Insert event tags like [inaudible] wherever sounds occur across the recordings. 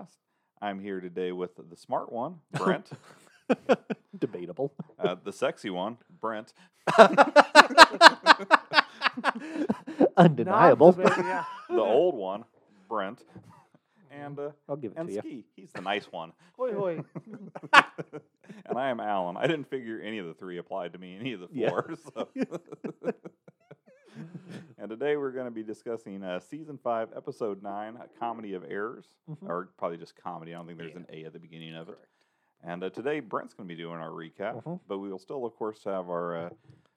podcast. I'm here today with the smart one, Brent, [laughs] Debatable. uh, the sexy one, Brent, Undeniable. Non-debate, yeah. [laughs] the old one, Brent, and uh, I'll give it and to you. Ski. He's the nice one. Hoi, hoi. [laughs] and I am Alan. I didn't figure any of the three applied to me, any of the Yeah. four. So. [laughs] and today we're going to be discussing uh, season five, episode nine, a comedy of errors, Mhm. or probably just comedy. I don't think there's an A at the beginning of it. And uh, today Brent's going to be doing our recap, Mhm. but we will still, of course, have our uh,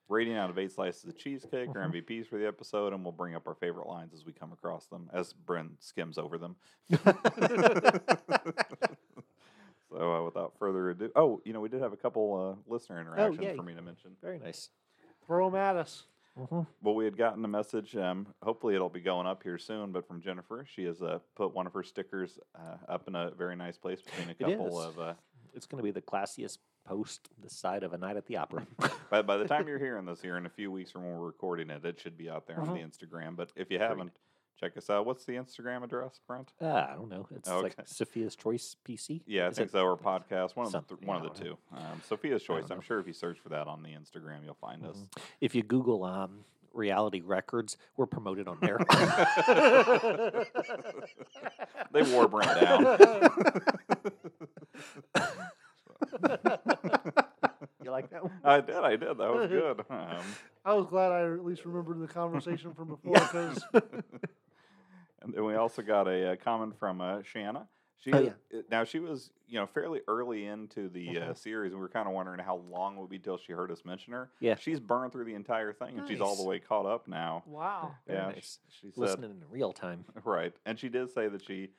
rating out of eight slices of cheesecake, our Mhm. MVPs for the episode, and we'll bring up our favorite lines as we come across them, as Brent skims over them. [laughs] [laughs] So, uh, without further ado, oh, you know, we did have a couple uh, listener interactions yay. for me to mention. Very nice. Throw them at us. Mm-hmm. Well, we had gotten a message. Um, hopefully, it'll be going up here soon. But from Jennifer, she has uh, put one of her stickers uh, up in a very nice place between a couple of. Uh, It's going to be the classiest post this side of a night at the opera. [laughs] by, by the time you're hearing this here in a few weeks from when we're recording it, it should be out there on the. Instagram. But if you haven't, check us out. What's the Instagram address, Brent? Ah, I don't know. It's Okay. like Sophia's Choice PC. Yeah, I Is think it- so. Or podcast, one of the th- one of the I two. Um, Sophia's Choice. I'm sure if you search for that on the Instagram, you'll find us. Mhm. If you Google um, reality records, we're promoted on there. [laughs] They wore Brent down. [laughs] you like that one? I did. I did. That was [laughs] good. Um, I was glad I at least remembered the conversation from before because and then we also got a, uh comment from uh, Shanna. She Oh, is- uh, now she was you know fairly early into the uh, Mhm. series, and we were kind of wondering how long it would be till she heard us mention her. Yeah. she's burned through the entire thing, and she's all the way caught up now. wow. Very yeah, sh- nice. she said Listening in real time. [laughs] right, and she did say that she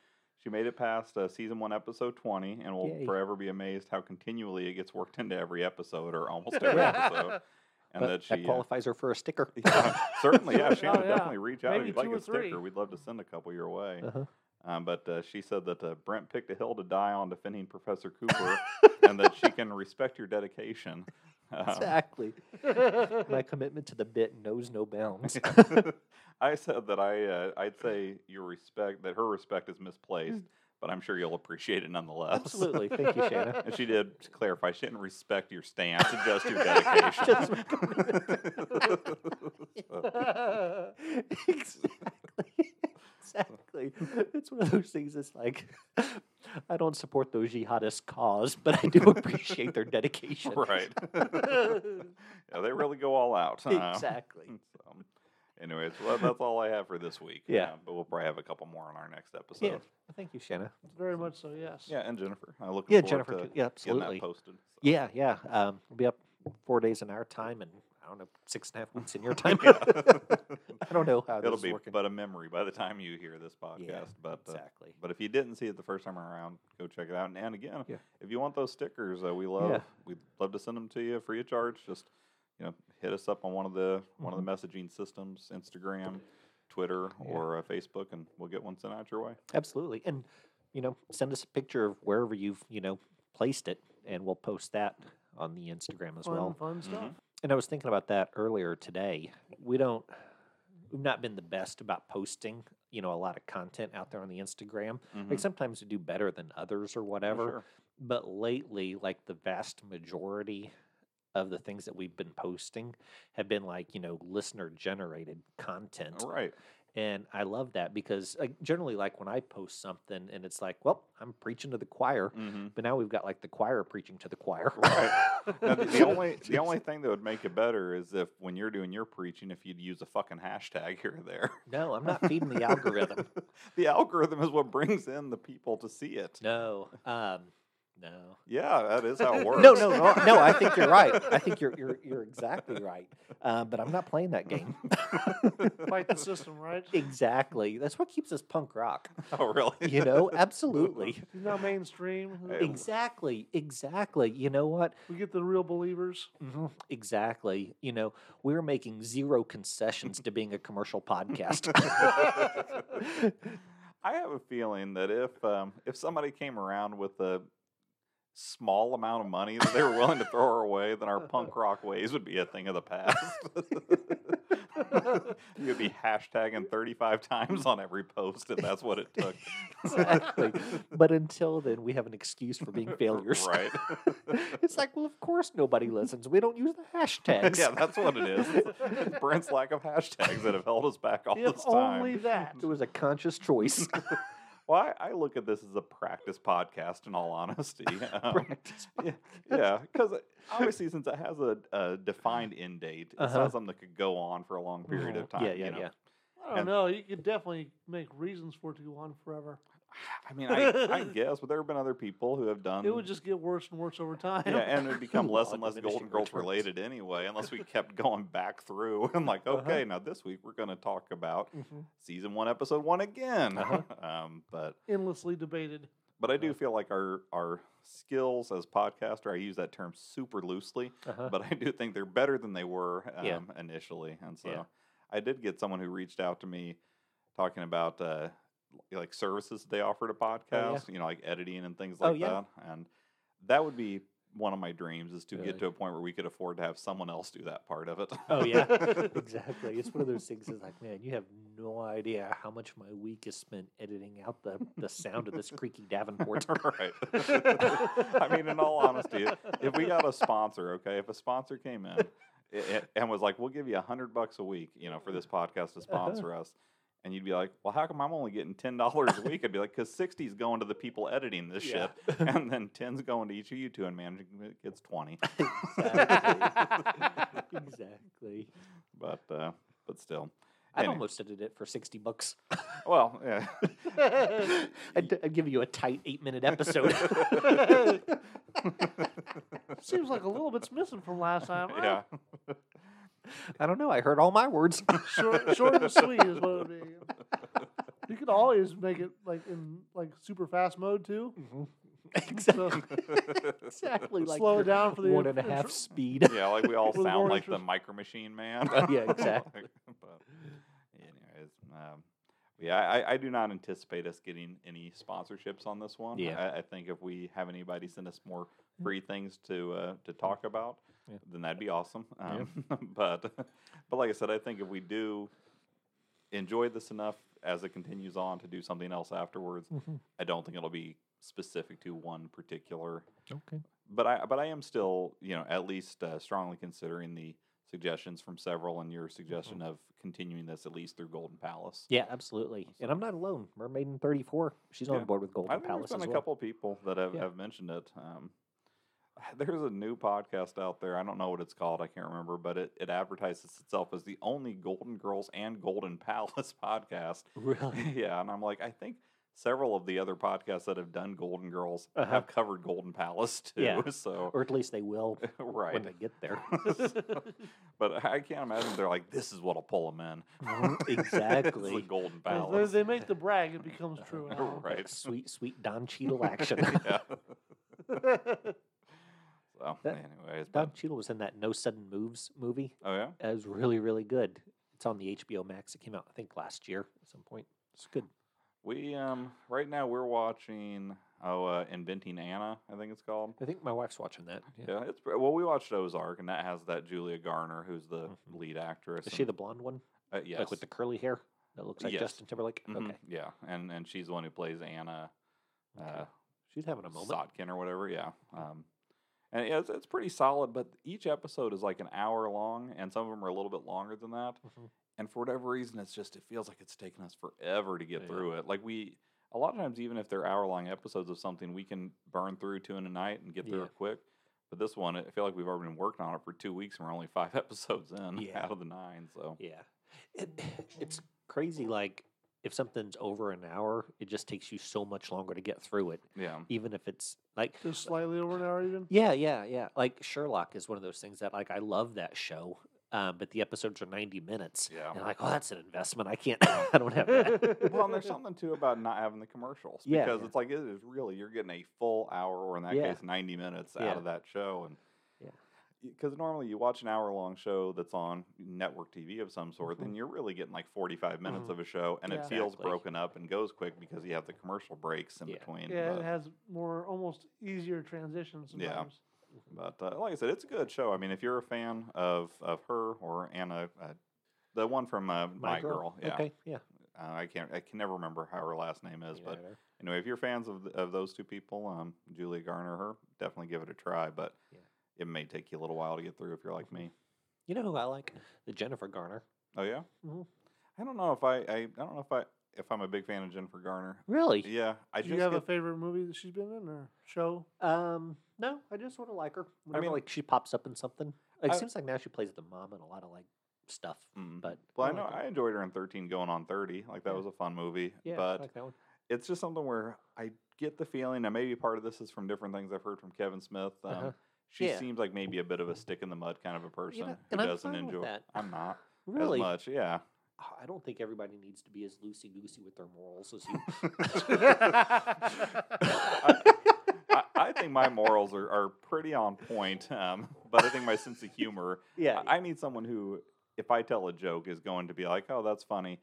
she made it past uh, season one, episode twenty, and will Yay. forever be amazed how continually it gets worked into every episode or almost [laughs] every episode, and But that she that uh, qualifies her for a sticker. [laughs] Yeah, certainly, yeah. [laughs] Shannon, Oh, yeah. definitely reach out Maybe if you'd like a three. sticker. We'd love to send a couple your way. Uh-huh. Um, but uh, she said that uh, Brent picked a hill to die on defending Professor Cooper, [laughs] and that she can respect your dedication. Um, Exactly. My commitment to the bit knows no bounds. I said that I uh, I'd say your respect that her respect is misplaced, but I'm sure you'll appreciate it nonetheless. Absolutely. Thank you, Shanna. [laughs] And she did clarify she didn't respect your stance, just your dedication. Just [laughs] exactly. Exactly. It's one of those things. It's like I don't support those jihadist cause, but I do [laughs] appreciate their dedication. right. yeah, they really go all out. uh, Exactly. So, anyways, well, that's all I have for this week. Yeah. uh, but we'll probably have a couple more on our next episode. Yeah. Thank you, Shanna. Very much so, yes. Yeah, and Jennifer. I look Yeah, forward Jennifer. to too. Yeah, getting absolutely. that posted. so. Yeah, yeah. Um, we'll be up four days in our time, and I don't know, six and a half weeks in your [laughs] time. [laughs] I don't know how It'll is be working. but a memory by the time you hear this podcast. yeah, but uh, exactly. but if you didn't see it the first time around, go check it out. And, and again, Yeah. if you want those stickers, uh, we love Yeah. we'd love to send them to you free of charge. Just you know, hit us up on one of the one of the messaging systems, Instagram, Twitter, Mm-hmm. Yeah. or uh, Facebook, and we'll get one sent out your way. Absolutely. And, you know, send us a picture of wherever you've, you know, placed it, and we'll post that on the Instagram as Fun, well. fun stuff. Mhm. And I was thinking about that earlier today. We don't, we've not been the best about posting, you know, a lot of content out there on the Instagram. Mhm. Like sometimes we do better than others or whatever. sure. But lately, like the vast majority of the things that we've been posting have been like, you know, listener generated content. All right. And I love that because like, generally, like when I post something and it's like, well, I'm preaching to the choir, hmm but now we've got like the choir preaching to the choir. Right. Now, the, the [laughs] only the only thing that would make it better is if when you're doing your preaching, if you'd use a fucking hashtag here or there. No, I'm not feeding the [laughs] algorithm. the algorithm is what brings in the people to see it. No, um, no. Yeah, that is how it [laughs] works. No, no, no, no. I think you're right. I think you're you're you're exactly right. Um, but I'm not playing that game. [laughs] Fight the system, right? exactly. That's what keeps us punk rock. [laughs] oh, really? You know, absolutely. He's not mainstream. Exactly. Exactly. You know what? We get the real believers. Mhm, Exactly. You know, we're making zero concessions to being a commercial podcast. I have a feeling that if um, if somebody came around with a small amount of money that they were willing to throw our way, then our punk [laughs] rock ways would be a thing of the past. [laughs] You'd be hashtagging 35 times on every post if that's what it took. exactly. But until then, we have an excuse for being failures. Right. [laughs] it's like, well, of course nobody listens. We don't use the hashtags. yeah, that's what it is. It's Brent's lack of hashtags that have held us back all if this time. only that. it was a conscious choice. Well, I, I look at this as a practice podcast. In all honesty, [laughs] Um, Practice yeah, yeah, because [laughs] obviously, since it has a, a defined end date, it's Uh-huh. not something that could go on for a long period of time. yeah, yeah, you know? yeah. I don't and- know. You could definitely make reasons for it to go on forever. I mean, I, I [laughs] guess, but there have been other people who have done. It would just get worse and worse over time. yeah, and it would become [laughs] less and less Golden Girls related anyway, unless we kept going back through and like, Uh-huh. okay, now this week we're going to talk about Mhm. season one, episode one again. Uh-huh. [laughs] um, but endlessly debated. but I do feel like our our skills as podcaster, I use that term super loosely, Uh-huh. but I do think they're better than they were um, Yeah. initially. And so Yeah. I did get someone who reached out to me talking about uh, like services they offer to oh, podcasts, you know, like editing and things Oh, like yeah. that. And that would be one of my dreams is to Really? get to a point where we could afford to have someone else do that part of it. Oh yeah, [laughs] exactly. It's one of those things. It's like, man, you have no idea how much my week is spent editing out the the sound of this creaky Davenport. [laughs] right. [laughs] I mean, in all honesty, if we got a sponsor, okay, if a sponsor came in i- i- and was like, "We'll give you a hundred bucks a week, you know, for this podcast to uh-huh. sponsor us," and you'd be like, "Well, how come I'm only getting ten dollars a week?" I'd be like, "Cause sixty's going to the people editing this Yeah. shit, [laughs] and then ten's going to each of you two, and managing it gets twenty. [laughs] exactly. exactly. [laughs] but uh, but still, I'd Any- almost edit it for sixty bucks. well, yeah. I'd, I'd give you a tight eight minute episode. Seems like a little bit's missing from last time. yeah. [laughs] I don't know. I heard all my words. Short, short and sweet is what it would [laughs] be. You could always make it like in like super fast mode too. [laughs] exactly. exactly. Like Slow it down for the one and a half intro- speed. Yeah, like we all sound more like the interest- Micro Machine Man. Oh, yeah, exactly. Like, but anyways, um, yeah, I, I do not anticipate us getting any sponsorships on this one. Yeah. I, I think if we have anybody send us more free things to uh, to talk about, Yeah. then that'd be awesome. Yeah. Um, [laughs] but but like I said, I think if we do enjoy this enough as it continues on to do something else afterwards, Mhm. I don't think it'll be specific to one particular Okay. but I but I am still you know at least uh, strongly considering the suggestions from several and your suggestion of continuing this at least through Golden Palace. Yeah, absolutely. And I'm not alone. Mermaiden 34. She's Yeah. on board with Golden Palace there's as been a well. couple of people that have, Yeah. have mentioned it. Um, [sighs] there's a new podcast out there. I don't know what it's called. I can't remember, but it, it advertises itself as the only Golden Girls and Golden [laughs] Palace [laughs] podcast. Really? [laughs] yeah, and I'm like, I think several of the other podcasts that have done Golden Girls Uh-huh. have covered Golden Palace too. Yeah. [laughs] So or at least they will [laughs] right. when they get there. [laughs] but I can't imagine they're like, this is what'll pull them in. It's exactly. the Golden If they, they make the brag, it becomes true. now. right. Sweet, sweet Don Cheadle action. yeah. So, That- anyways, Don but, Cheadle was in that No Sudden Moves movie. oh yeah, It was really, really good. It's on the HBO Max. It came out, I think, last year at some point. It's good. We um right now we're watching oh uh, Inventing Anna, I think it's called. I think my wife's watching that. Yeah. Yeah, it's well we watched Ozark and that has that Julia Garner who's the Mhm. lead actress. Is she the blonde one? uh, yes. Like with the curly hair? That looks like Yes. Justin Timberlake? Mhm, Okay. Yeah, and and she's the one who plays Anna. okay. Uh, She's having a moment. Sotkin or whatever. Yeah. Um, and it's, it's pretty solid, but each episode is like an hour long, and some of them are a little bit longer than that. Mhm. And for whatever reason, it's just it feels like it's taken us forever to get Yeah. through it. Like we, a lot of times, even if they're hour long episodes of something, we can burn through two in a night and get through Yeah. it quick. But this one, I feel like we've already been working on it for two weeks, and we're only five [laughs] episodes in Yeah. out of the nine. So Yeah. It, it's crazy. Like, if something's over an hour, it just takes you so much longer to get through it, yeah, even if it's like, Just slightly over an hour, even. yeah, yeah, yeah. Like, Sherlock is one of those things that, like, I love that show. Um, but the episodes are 90 minutes. Yeah. And I'm like, oh, that's an investment. I can't, [laughs] I don't have that. [laughs] well, and there's something too about not having the commercials because yeah. it's like it is really you're getting a full hour or in that Yeah. case 90 minutes Yeah. out of that show and Yeah. Because normally you watch an hour long show that's on network TV of some sort Mhm. then you're really getting like 45 minutes Mhm. of a show and Yeah. it feels Exactly. broken up and goes quick because you have the commercial breaks in Yeah. between Yeah, but, it has more almost easier transitions Yeah. but uh, like I said it's a good show I mean if you're a fan of of her or Anna uh, The one from uh, My, Girl. Yeah. Okay. Yeah. Uh, I can't. I can never remember how her last name is, Yeah, but I know. anyway, if you're fans of of those two people, um, Julia Garner, her, definitely give it a try. But Yeah. It may take you a little while to get through if you're like me. you know who I like? The Jennifer Garner. Oh yeah. Mhm. I don't know if I, I. I don't know if I. If I'm a big fan of Jennifer Garner. Really? Yeah, I Do just you have a favorite movie that she's been in or show? Um, no, I just sort of like her. Whenever, mean- like she pops up in something. Like, I- it seems like now she plays the mom in a lot of like stuff. Mm. But Well, I I know like. I enjoyed her in 13 going on 30. Like that Yeah. was a fun movie. yeah, I but like that one. it's just something where I get the feeling, and maybe part of this is from different things I've heard from Kevin Smith. Um, Uh-huh. She Yeah. seems like maybe a bit of a stick in the mud kind of a person who and I'm doesn't with enjoy. that. I'm not [laughs] Really, as much. Yeah. Oh, I don't think everybody needs to be as loosey goosey with their morals as you. [laughs] I, I think my morals are, are pretty on point, um, but I think my sense of humor. yeah, I I need someone who, if I tell a joke, is going to be like, "Oh, that's funny,"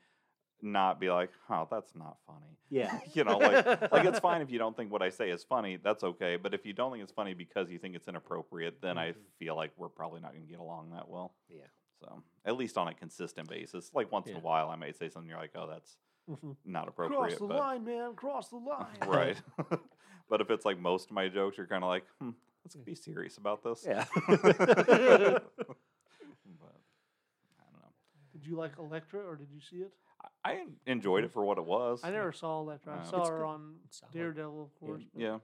not be like, "Oh, that's not funny." yeah, [laughs] you know, like like it's fine [laughs] if you don't think what I say is funny. That's okay. But if you don't think it's funny because you think it's inappropriate, then I Mhm. feel like we're probably not going to get along that well. Yeah. So at least on a consistent basis, like once in a while, I may say something you're like, "Oh, that's Mhm. not appropriate. Cross the but line, man. Cross the line. right. [laughs] but if it's like most of my jokes, you're kind of like, hmm, let's be serious about this. yeah. but I don't know. Did you like Electra or did you see it? I, I enjoyed it for what it was. I never saw Electra. I Uh, saw It's her good. on Daredevil, of course. but- Yeah.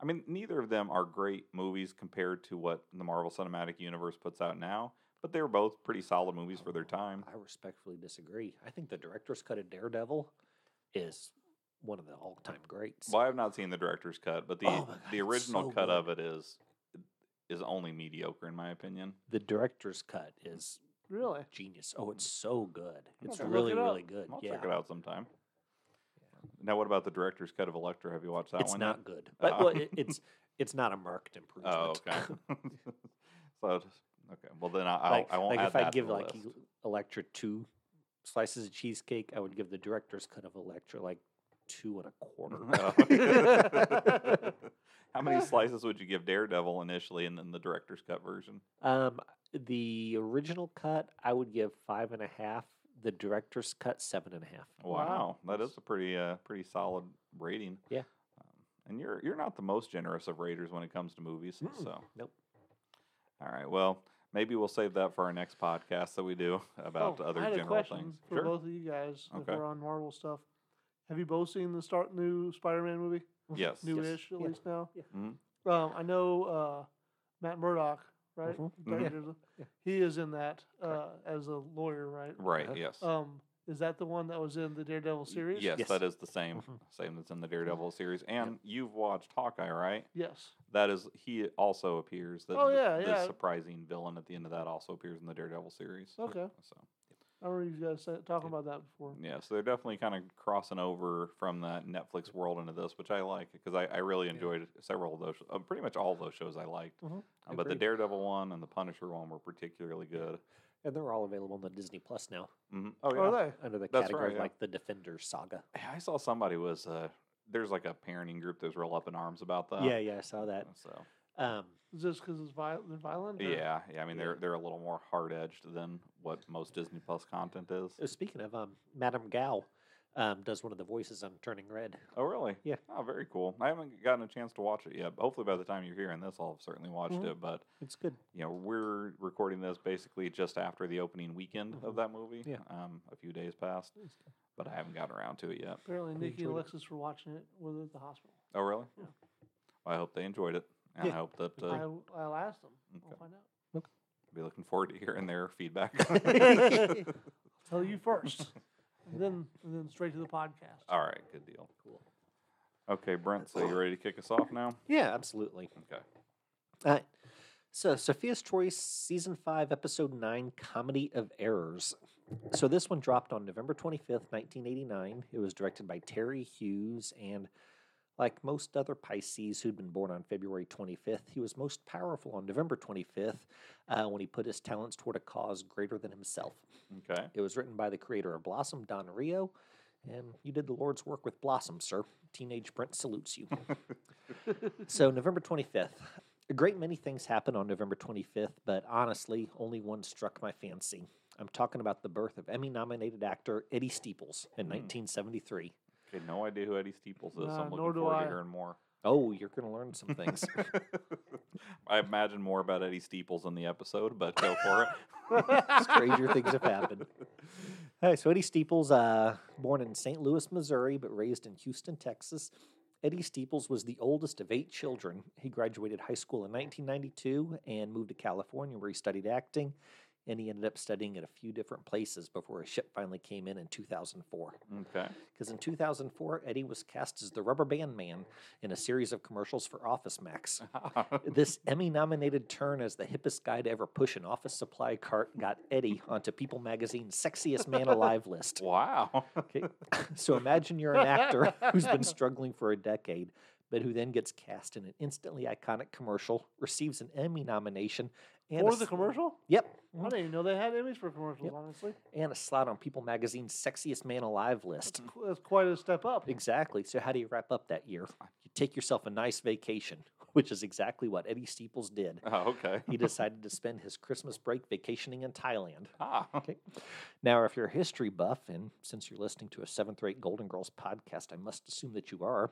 I mean, neither of them are great movies compared to what the Marvel Cinematic Universe puts out now, but they were both pretty solid movies for their time. I respectfully disagree. I think the director's cut of Daredevil is one of the all-time greats. Well, I have not seen the director's cut, but the Oh God, the original so cut good. of it is is only mediocre in my opinion. The director's cut is Really? genius. Oh, it's so good. It's have to look really, it up. really good. I'll yeah. check it out sometime. Now, what about the director's cut of Electra? Have you watched that it's one? yet? not good, but Oh. well, it, [laughs] it's it's not a marked improvement. Oh, okay. [laughs] [laughs] so, just- okay. Well, then I, I'll, like, I won't like add if that I give to the like list. E- Electra two slices of cheesecake, I would give the director's cut of Electra like two and a quarter. [laughs] [laughs] How many slices would you give Daredevil initially, and then the director's cut version? um, the original cut, I would give five and a half. The director's cut, seven and a half. Wow, Wow. that is a pretty uh, pretty solid rating. Yeah. Um, and you're you're not the most generous of raters when it comes to movies. Mm-mm. So Nope. all right, well maybe we'll save that for our next podcast that we do about Oh, other I had a general question things. for Sure. both of you guys if Okay. we're on Marvel stuff. Have you both seen the start new Spider-Man movie? Yes. Newish, at Yeah. least now. Yeah. Mhm. Um, I know uh, Matt Murdock, right? Mhm. Director- Yeah. He is in that uh, as a lawyer, right? Right. Uh-huh. Yes. Um, is that the one that was in the Daredevil series? Yes, Yes. that is the same Mhm. same that's in the Daredevil series. And you've watched Hawkeye, right? Yes. That is he also appears. The, Oh, the- yeah, the surprising villain at the end of that also appears in the Daredevil series. Okay. So I remember you guys sa- talking about that before. yeah, so they're definitely kind of crossing over from that Netflix world into this, which I like because I, I really enjoyed several of those. Uh, pretty much all of those shows I liked, Mhm. Uh, but the Daredevil one and the Punisher one were particularly good. And they're all available on the Disney Plus now hmm Oh yeah, Are they? under the That's category right, of yeah. like the Defenders saga. I saw somebody was uh, there's like a parenting group that was real up in arms about that. yeah, yeah, I saw that. So Um, Is this because it's viol- they're violent? or- yeah, yeah. I mean, they're they're a little more hard edged than what most Disney Plus content is. uh, speaking of, um, Madame Gao um, does one of the voices on Turning Red. Oh, really? Yeah. Oh, very cool. I haven't gotten a chance to watch it yet. But hopefully, by the time you're hearing this, I'll have certainly watched Mhm. it. But It's good. you know, we're recording this basically just after the opening weekend of Mhm. that movie. Yeah. Um, a few days past, but I haven't gotten around to it yet. Apparently, They Nikki and it. Alexis were watching it with at the hospital. Oh, really? Yeah. Well, I hope they enjoyed it, and Yeah. I hope that uh, I, I'll ask them. okay. I'll find out. be looking forward to hearing their feedback. [laughs] [laughs] Tell you first, and then and then straight to the podcast. All right, good deal. Cool. Okay, Brent. So you ready to kick us off now? Yeah, absolutely. Okay. All right. So, Sophia's Choice, Season 5, Episode 9, Comedy of Errors. So, this one dropped on November 25th, 1989. It was directed by Terry Hughes, and like most other Pisces who'd been born on February 25th, he was most powerful on November 25th uh, when he put his talents toward a cause greater than himself. Okay. It was written by the creator of Blossom, Don Reo, and you did the Lord's work with Blossom, sir. Teenage Brent salutes you. [laughs] so, November 25th. A great many things happened on November 25th, but honestly, only one struck my fancy. I'm talking about the birth of Emmy nominated actor Eddie Steeples in Hmm. 1973. Okay, no idea who Eddie Steeples is. so I'm nor looking do forward I. to hearing more. Oh, you're going to learn some things. [laughs] I imagine more about Eddie Steeples in the episode, but go for it. [laughs] Stranger things have happened. Hey, so Eddie Steeples, uh, born in St. Louis, Missouri, but raised in Houston, Texas. Eddie Steeples was the oldest of eight children. He graduated high school in 1992 and moved to California where he studied acting. And he ended up studying at a few different places before a ship finally came in in 2004. Okay. Because in 2004, Eddie was cast as the Rubber Band Man in a series of commercials for Office Max. [laughs] This Emmy nominated turn as the hippest guy to ever push an office supply cart got Eddie onto People Magazine's Sexiest Man Alive list. wow. Okay. [laughs] So imagine you're an actor who's been struggling for a decade, but who then gets cast in an instantly iconic commercial, receives an Emmy nomination, and a For s- the commercial? Yep. I didn't even know they had Emmys for commercials, Yep. honestly. And a slot on People Magazine's Sexiest Man Alive list. Qu- That's quite a step up. Exactly. So how do you wrap up that year? You take yourself a nice vacation, [laughs] which is exactly what Eddie Steeples did. Oh, okay. He [laughs] decided to spend his Christmas break vacationing in Thailand. Ah. Okay. Now, if you're a history buff, and since you're listening to a seventh rate Golden Girls podcast, I must assume that you are,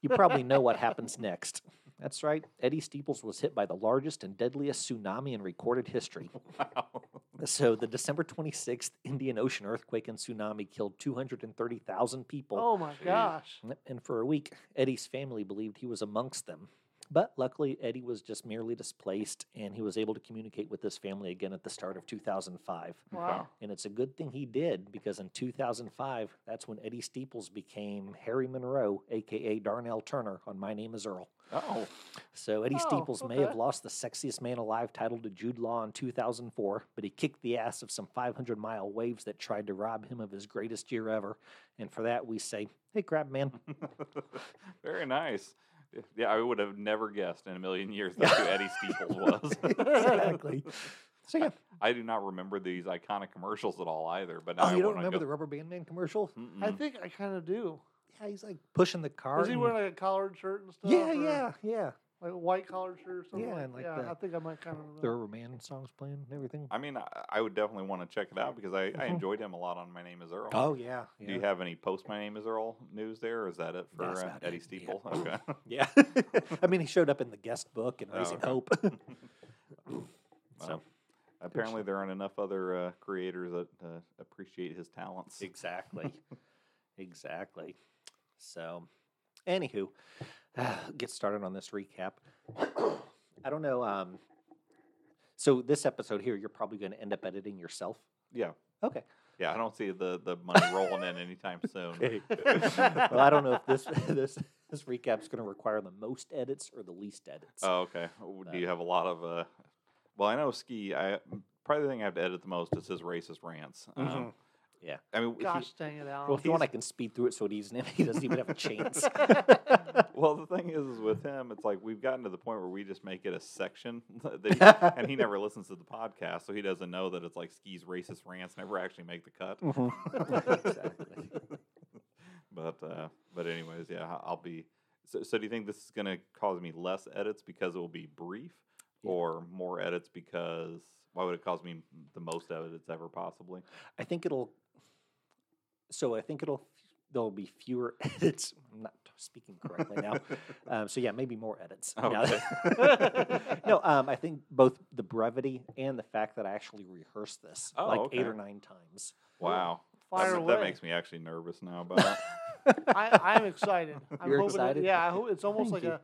you probably know what happens [laughs] next. That's right. Eddie Steeples was hit by the largest and deadliest tsunami in recorded history. [laughs] Wow. So, the December 26th Indian Ocean earthquake and tsunami killed 230,000 people. Oh my gosh. And for a week, Eddie's family believed he was amongst them. But luckily, Eddie was just merely displaced, and he was able to communicate with his family again at the start of 2005. Wow. And it's a good thing he did because in 2005, that's when Eddie Steeples became Harry Monroe, aka Darnell Turner, on My Name is Earl. Oh. So Eddie Oh, Steeples may have lost the sexiest man alive title to Jude Law in 2004, but he kicked the ass of some 500 mile waves that tried to rob him of his greatest year ever. And for that, we say, hey, crab man. [laughs] Very nice. Yeah, I would have never guessed in a million years that's who Eddie Steeples [laughs] was. [laughs] exactly. So yeah. I do not remember these iconic commercials at all either. But now Oh, I you don't remember the Rubber Band Man commercial? Mm-mm. I think I kind of do. Yeah, he's like pushing the car. Was he and- wearing like a collared shirt and stuff? yeah, or yeah, yeah. Like a white collared shirt or something? Yeah, like, and like yeah, the- I think I might kind of The remember. Rubber Band songs playing and everything. I mean, I, I would definitely want to check it out because I, I Mhm. enjoyed him a lot on My Name Is Earl. Oh yeah, Do you have any post My Name Is Earl news there, or is that it for uh, about Eddie it, yeah. Steeple? Okay. [laughs] Yeah. [laughs] I mean, he showed up in the guest book and Oh, Raising okay. Hope. [laughs] so Well, apparently, there aren't enough other uh, creators that uh, appreciate his talents. exactly, exactly. So, anywho, [sighs] get started on this recap. [coughs] I don't know. Um, so this episode here, you're probably going to end up editing yourself. Yeah. Okay. Yeah, I don't see the, the money rolling in anytime [laughs] soon. well, I don't know if this [laughs] this this recap's going to require the most edits or the least edits. Oh, okay. W- Do you have a lot of? Uh, well, I know Ski. I probably the thing I have to edit the most is his racist rants. Um, Mhm. Yeah. I mean, he- Gosh dang it, Alan. Well, if you want, I can speed through it so it easy. [laughs] He doesn't even have a chance. [laughs] well, the thing is, is with him, it's like we've gotten to the point where we just make it a section, [laughs] that he, and he never listens to the podcast, so he doesn't know that it's like Ski's racist rants never actually make the cut. exactly. but uh, but anyways, yeah, I- I'll be. So, so do you think this is going to cause me less edits because it will be brief, Yeah. or more edits because why would it cause me the most edits ever possibly? I think it'll. So I think it'll. There'll be fewer [laughs] edits. I'm not speaking correctly now. [laughs] Um, so yeah, maybe more edits. Now Okay. that- [laughs] no, um, I think both the brevity and the fact that I actually rehearsed this Oh, like okay. eight or nine times. Wow, Fire that, away. that makes me actually nervous now about it. I, I'm excited. I'm You're hoping it- excited? yeah, I hope it's almost Thank like a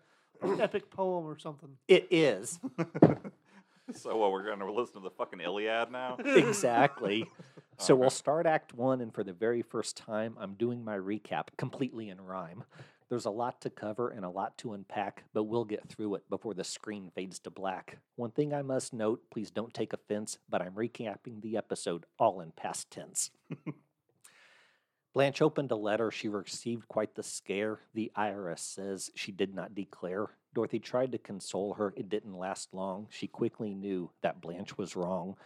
an epic poem or something. It is [laughs] so what? We're going to listen to the fucking Iliad now? [laughs] exactly. [laughs] So Okay. we'll start Act One, and for the very first time, I'm doing my recap completely in rhyme. There's a lot to cover and a lot to unpack, but we'll get through it before the screen fades to black. One thing I must note please don't take offense, but I'm recapping the episode all in past tense. Blanche opened a letter. She received quite the scare. The IRS says she did not declare. Dorothy tried to console her. It didn't last long. She quickly knew that Blanche was wrong.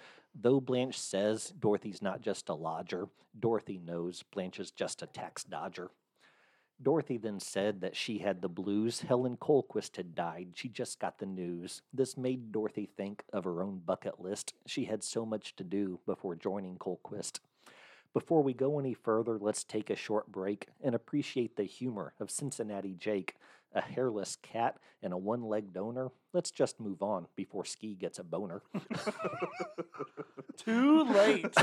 Though Blanche says Dorothy's not just a lodger, Dorothy knows Blanche is just a tax dodger. Dorothy then said that she had the blues. Helen Colquist had died. She just got the news. This made Dorothy think of her own bucket list. She had so much to do before joining Colquist. Before we go any further, let's take a short break and appreciate the humor of Cincinnati Jake, a hairless cat and a one legged owner. Let's just move on before Ski gets a boner. [laughs] Too late.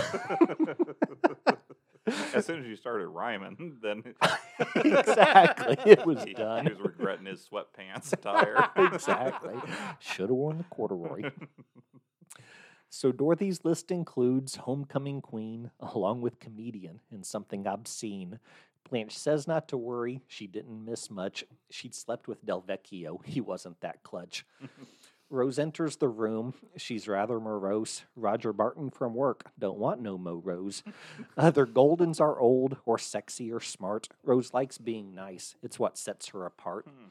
as soon as you started rhyming, then [laughs] [laughs] exactly. It was he, done. he was regretting his sweatpants attire. exactly. Should have worn the corduroy. So Dorothy's list includes Homecoming Queen, along with comedian and something obscene. Blanche says not to worry. She didn't miss much. She'd slept with Del Vecchio. [laughs] He wasn't that clutch. Rose enters the room. She's rather morose. Roger Barton from work. Don't want no Mo Rose. [laughs] Other Goldens are old or sexy or smart. Rose likes being nice. It's what sets her apart. Hmm.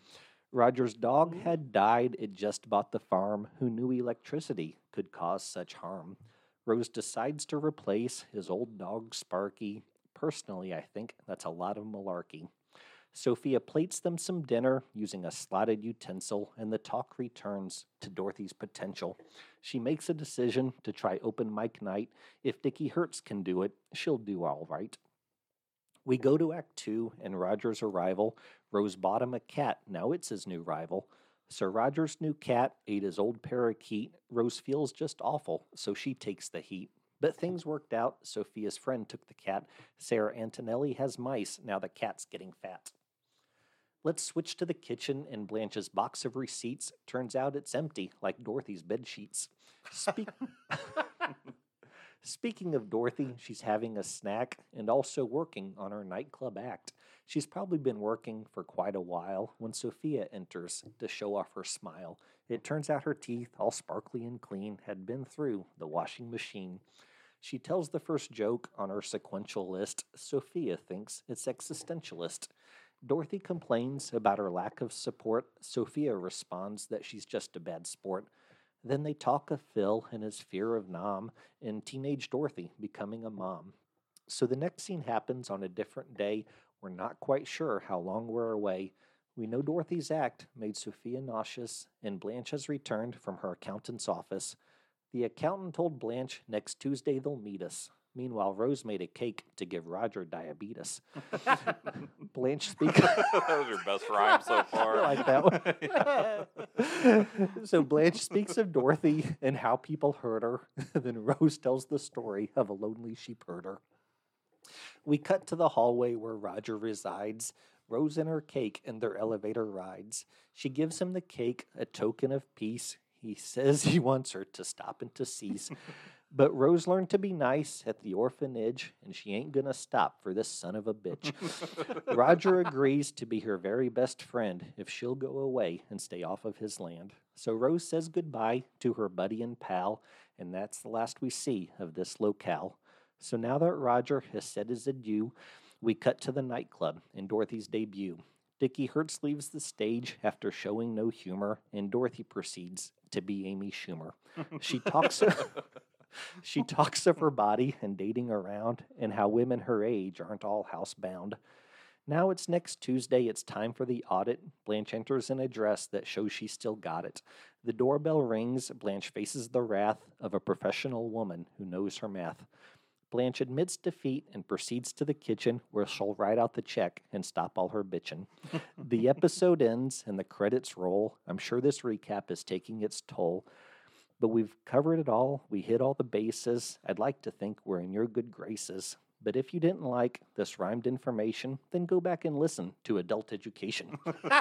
Roger's dog had died. It just bought the farm. Who knew electricity could cause such harm? Rose decides to replace his old dog Sparky. Personally, I think that's a lot of malarkey. Sophia plates them some dinner using a slotted utensil, and the talk returns to Dorothy's potential. She makes a decision to try open mic night. If Dickie Hertz can do it, she'll do all right. We go to Act Two and Roger's arrival. Rose him a cat. Now it's his new rival. Sir Roger's new cat ate his old parakeet. Rose feels just awful, so she takes the heat. But things worked out. Sophia's friend took the cat. Sarah Antonelli has mice. Now the cat's getting fat. Let's switch to the kitchen and Blanche's box of receipts. Turns out it's empty, like Dorothy's bed sheets. Speak- [laughs] [laughs] Speaking of Dorothy, she's having a snack and also working on her nightclub act. She's probably been working for quite a while when Sophia enters to show off her smile. It turns out her teeth, all sparkly and clean, had been through the washing machine. She tells the first joke on her sequential list. Sophia thinks it's existentialist. Dorothy complains about her lack of support. Sophia responds that she's just a bad sport. Then they talk of Phil and his fear of Nam and teenage Dorothy becoming a mom. So the next scene happens on a different day. We're not quite sure how long we're away. We know Dorothy's act made Sophia nauseous, and Blanche has returned from her accountant's office. The accountant told Blanche next Tuesday they'll meet us. Meanwhile, Rose made a cake to give Roger diabetes. [laughs] Blanche [laughs] speaks. that was your best rhyme so [laughs] far. I like that one. so Blanche speaks of Dorothy and how people hurt her. then Rose tells the story of a lonely sheep herder. We cut to the hallway where Roger resides. Rose and her cake and their elevator rides. She gives him the cake, a token of peace. He says he wants her to stop and to cease. But Rose learned to be nice at the orphanage, and she ain't gonna stop for this son of a bitch. [laughs] Roger agrees to be her very best friend if she'll go away and stay off of his land. So Rose says goodbye to her buddy and pal, and that's the last we see of this locale. So now that Roger has said his adieu, we cut to the nightclub in Dorothy's debut. Dickie Hertz leaves the stage after showing no humor, and Dorothy proceeds to be Amy Schumer. She talks. [laughs] [laughs] She talks of her body and dating around and how women her age aren't all housebound. Now it's next Tuesday. It's time for the audit. Blanche enters in a dress that shows she still got it. The doorbell rings. Blanche faces the wrath of a professional woman who knows her math. Blanche admits defeat and proceeds to the kitchen where she'll write out the check and stop all her bitching. [laughs] the episode ends and the credits roll. I'm sure this recap is taking its toll. But we've covered it all. We hit all the bases. I'd like to think we're in your good graces. But if you didn't like this rhymed information, then go back and listen to Adult Education. [laughs]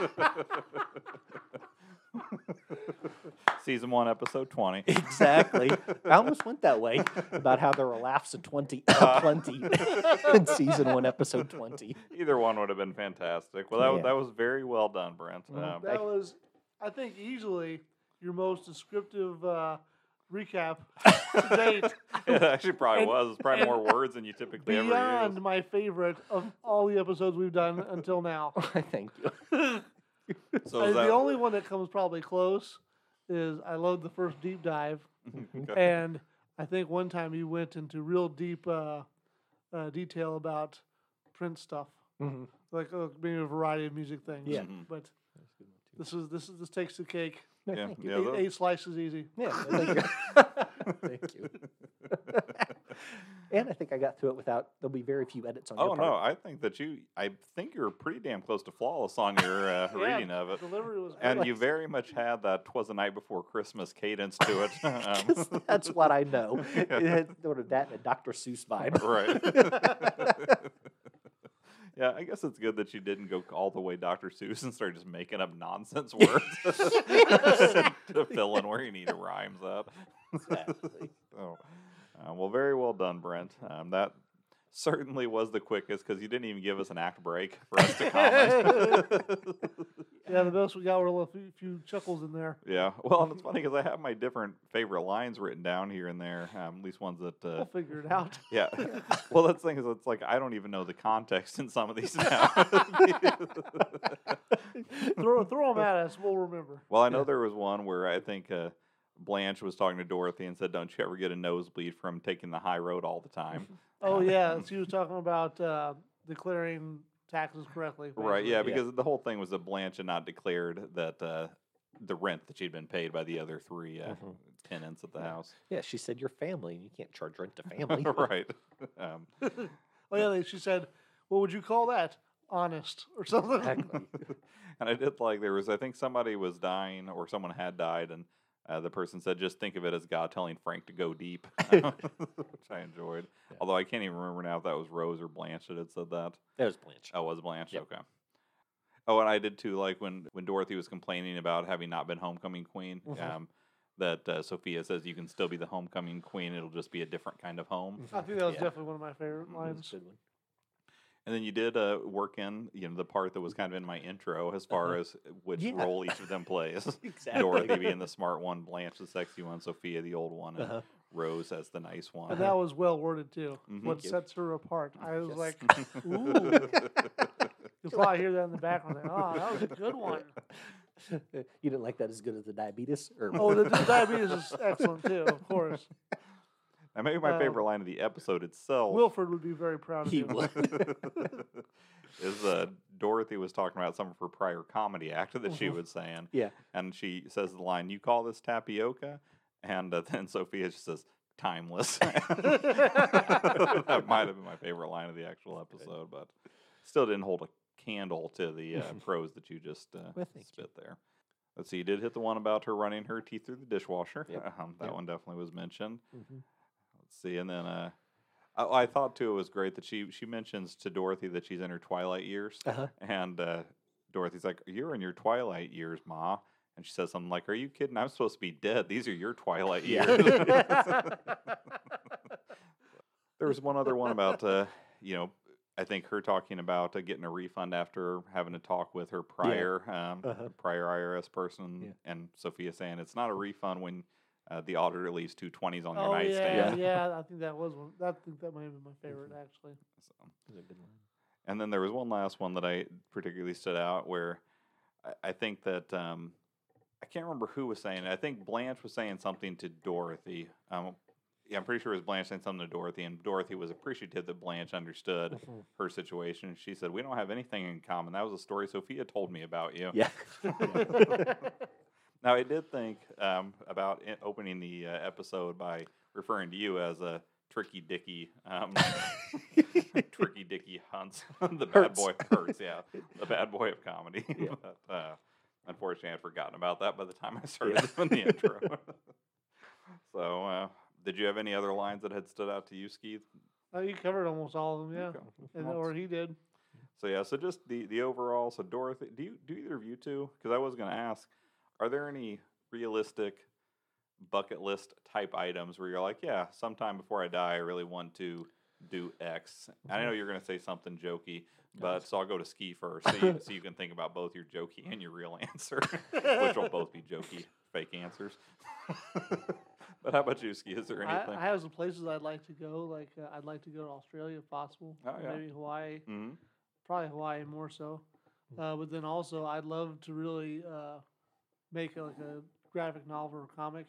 Season one, episode twenty. exactly. [laughs] I almost went that way about how there were laughs at 20, uh, plenty [laughs] in season one, episode 20. Either one would have been fantastic. Well, that was Yeah. that was very well done, Brent. Well, Um, that was, I think, easily your most descriptive uh, recap [laughs] to date. it actually probably And- was. It's probably more words than you typically ever Beyond use. my favorite of all the episodes we've done until now. [laughs] I thank you. [laughs] So that, the only one that comes probably close is I love the first deep dive, Okay. and I think one time you went into real deep uh, uh, detail about Prince stuff. Mhm. like uh, maybe a variety of music things. Yeah. Mhm. but That's a good one, too. this is this is this takes the cake. No, Yeah, thank you. yeah, eight, eight slices easy. Yeah, [laughs] thank you. thank you. and I think I got through it without. There'll be very few edits on Oh no. I think that you. I think you're pretty damn close to flawless on your uh, [laughs] Yeah, reading of it, Delivery was and you very much had that "twas the night before Christmas" cadence to it. [laughs] Um, that's what I know. It had sort of that and a Dr. Seuss vibe. right. Yeah, I guess it's good that you didn't go all the way Dr. Seuss and start just making up nonsense [laughs] words [laughs] to fill in where you need to rhymes up. Exactly. [laughs] Oh, uh, well, very well done, Brent. Um, that certainly was the quickest because you didn't even give us an act break for us to comment. [laughs] yeah, the best we got were a little few, few chuckles in there. yeah, well, and it's funny because I have my different favorite lines written down here and there, um, at least ones that. Uh, We'll figure it out. [laughs] yeah. [laughs] well, that's the thing is, it's like I don't even know the context in some of these now. throw throw them at us. We'll remember. well, I know Yeah. there was one where I think uh, Blanche was talking to Dorothy and said, "Don't you ever get a nosebleed from taking the high road all the time?" [laughs] Oh [laughs] yeah, she was talking about uh, declaring taxes correctly. Right. basically. Yeah, Yeah. because the whole thing was that Blanche had not declared that uh, the rent that she'd been paid by the other three uh, Mhm. tenants at the house. Yeah, she said you're family and you can't charge rent to [laughs] family. right. Um, Oh yeah, she said, "What would you call that? Honest or something?" Exactly. and I did like there was I think somebody was dying or someone had died and uh, the person said just think of it as God telling Frank to go deep, [laughs] [laughs] which I enjoyed. Yeah. Although I can't even remember now if that was Rose or Blanche that had said that. That was Blanche. Oh, it was Blanche. Yep. Okay. Oh, and I did too. Like when when Dorothy was complaining about having not been homecoming queen, Mhm. um, that uh, Sophia says you can still be the homecoming queen. It'll just be a different kind of home. I think that was Yeah. definitely one of my favorite Mm, That was a lines. good one. And then you did uh, work in you know the part that was kind of in my intro as far Uh-huh. as which Yeah. role each of them plays. [laughs] Exactly. Dorothy being the smart one, Blanche the sexy one, Sophia the old one, and Uh-huh. Rose as the nice one. And that was well worded too. Mhm. What Thank you. sets her apart? I was Yes. like, [laughs] ooh. [laughs] You'll probably hear that in the background. Like, oh, that was a good one. you didn't like that as good as the diabetes? Or Oh, the, the diabetes is excellent too, of course. And maybe my Um, favorite line of the episode itself Wilford would be very proud of He you. would. [laughs] [laughs] is uh, Dorothy was talking about some of her prior comedy act that she Mhm. was saying, Yeah. and she says the line, "You call this tapioca?" And uh, [laughs] then Sophia just says, "Timeless." that might have been my favorite line of the actual episode, but still didn't hold a candle to the uh, prose that you just uh, Well, thank you. spit there. Let's see, you did hit the one about her running her teeth through the dishwasher. Yep. Um, that Yep. one definitely was mentioned. Mhm. See, and then uh, I, I thought too it was great that she she mentions to Dorothy that she's in her twilight years, Uh-huh. and uh, Dorothy's like, "You're in your twilight years, Ma," and she says something like, "Are you kidding? I'm supposed to be dead. These are your twilight [laughs] years." [laughs] there was one other one about uh, you know. I think her talking about uh, getting a refund after having a talk with her prior um, Uh-huh. prior IRS person, Yeah. and Sophia saying it's not a refund when uh, the auditor leaves two twenties on your oh yeah, nightstand. yeah. [laughs] I think that was one. I think that might have been my favorite actually. So. That was a good line. And then there was one last one that I particularly stood out where I, I think that um, I can't remember who was saying it. I think Blanche was saying something to Dorothy. Um, yeah, I'm pretty sure it was Blanche saying something to Dorothy, and Dorothy was appreciative that Blanche understood Mhm. her situation. She said, "We don't have anything in common. That was a story Sophia told me about you." Yeah. [laughs] [laughs] Now, I did think um, about i- opening the uh, episode by referring to you as a tricky Dicky, um, [laughs] tricky Dicky Hunts, [laughs] the bad Hurts. boy hurts, yeah, the bad boy of comedy. [laughs] Yeah. but, uh, unfortunately, I'd forgotten about that by the time I started doing the intro. so, uh, did you have any other lines that had stood out to you, Skeeth? oh, you covered almost all of them, yeah. Okay. And, Well, or he did. So yeah, so just the the overall. So Dorothy, do you do either of you two? Because I was going to ask, are there any realistic bucket list type items where you're like, yeah, sometime before I die, I really want to do X. And I know you're going to say something jokey, but Nice. so I'll go to ski first, so you, so you can think about both your jokey and your real answer, [laughs] which will both be jokey fake answers. [laughs] but how about you, ski? Is there anything? I have some places I'd like to go. Like uh, I'd like to go to Australia if possible. Oh, yeah. Maybe Hawaii. hmm Probably Hawaii more so. Uh, but then also I'd love to really uh, make like a graphic novel or comic,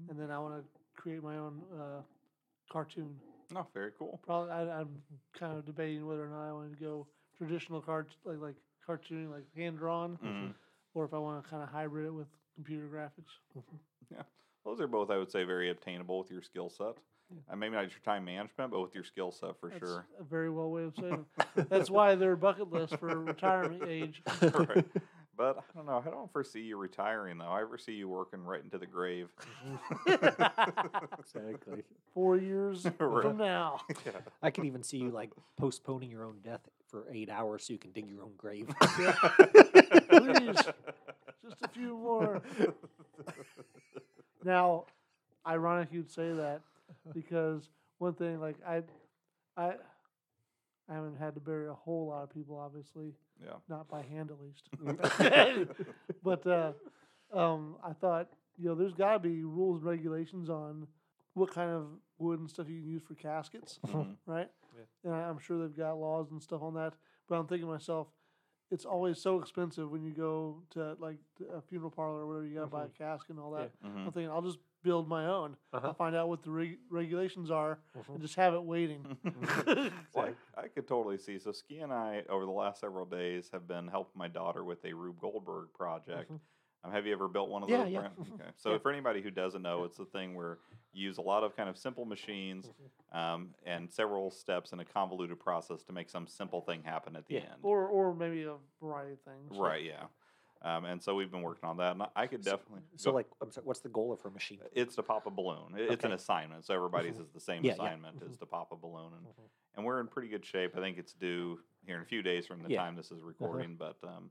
Mm-hmm. and then I want to create my own uh, cartoon. Oh, very cool. Probably I, I'm kind of debating whether or not I want to go traditional cart like like cartooning, like hand drawn, Mhm. or if I want to kind of hybrid it with computer graphics. Yeah, those are both, I would say, very obtainable with your skill set. Yeah. Uh, maybe not your time management, but with your skill set for That's sure. a very well way of saying it. [laughs] That's why they're bucket list for retirement age. [laughs] right. But I don't know. I don't foresee you retiring though. I foresee you working right into the grave. Mm-hmm. [laughs] exactly. Four years [laughs] Right. from now. [laughs] yeah. I can even see you like postponing your own death for eight hours so you can dig your own grave. Please, just a few more. Now, ironic you'd say that uh-huh. because one thing, like I, I, I haven't had to bury a whole lot of people, obviously, Yeah. not by hand at least. [laughs] [laughs] but uh, um, I thought, you know, there's got to be rules and regulations on what kind of wood and stuff you can use for caskets, Mhm. right? Yeah. And I- I'm sure they've got laws and stuff on that. But I'm thinking to myself, it's always so expensive when you go to like a funeral parlor or whatever. You got to buy a casket and all that. Mhm. I'm thinking I'll just build my own. Uh-huh. I'll find out what the reg- regulations are Mhm. and just have it waiting. [laughs] Well, I, could totally see. So, Ski and I, over the last several days, have been helping my daughter with a Rube Goldberg project. Mhm. Um, have you ever built one of Yeah, those? yeah. [laughs] Okay. So, Yeah. for anybody who doesn't know, it's the thing where you use a lot of kind of simple machines um, and several steps in a convoluted process to make some simple thing happen at the Yeah. end. or or maybe a variety of things. Right. Yeah. Um, and so we've been working on that, and I- could So- definitely. So, go- like, I'm sorry, what's the goal of her machine? it's to pop a balloon. It- It's an assignment, so everybody's Mhm. is the same Yeah, yeah. assignment is to pop a balloon, and, Mhm. And we're in pretty good shape. I think it's due here in a few days from the Yeah. time this is recording, but um,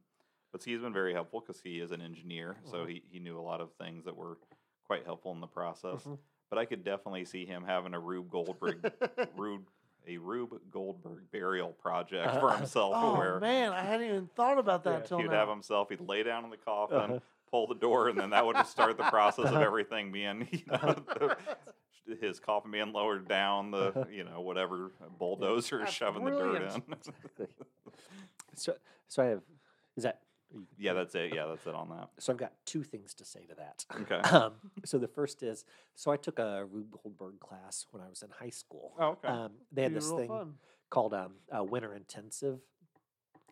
but he's been very helpful because he is an engineer, so Mhm. he, he knew a lot of things that were quite helpful in the process. Mhm. But I could definitely see him having a Rube Goldberg [laughs] Rube a Rube Goldberg burial project for Uh, himself, Oh where man, I hadn't even thought about that Yeah. he'd now. have himself, he'd lay down in the coffin, Uh-huh. pull the door, and then that would just start the process of Uh-huh. everything being, you know, the- his coffin being lowered down, the, [laughs] you know, whatever bulldozer That's shoving the dirt in. Exactly. [laughs] so, so I have, is that, you- yeah, that's it. Yeah, that's it on that. so I've got two things to say to that. Okay. [laughs] Um, so the first is, so I took a Rube Goldberg class when I was in high school. Oh, okay. Um, they had Be this thing fun. called um, a winter intensive.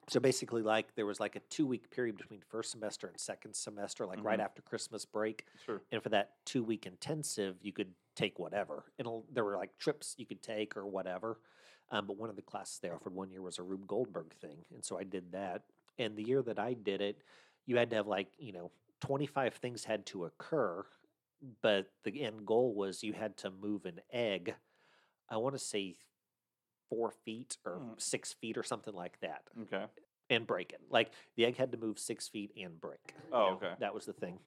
So basically, like there was like a two week period between first semester and second semester, like right Mhm. after Christmas break. Sure. And for that two week intensive, you could take whatever. And there were like trips you could take or whatever. Um, but one of the classes they offered one year was a Rube Goldberg thing. And so I did that. And the year that I did it, you had to have like, you know, 25 things had to occur. But the end goal was you had to move an egg, I want to say four feet or Hmm. six feet or something like that Okay. and break it. Like the egg had to move six feet and break. you Oh, know, okay. That was the thing.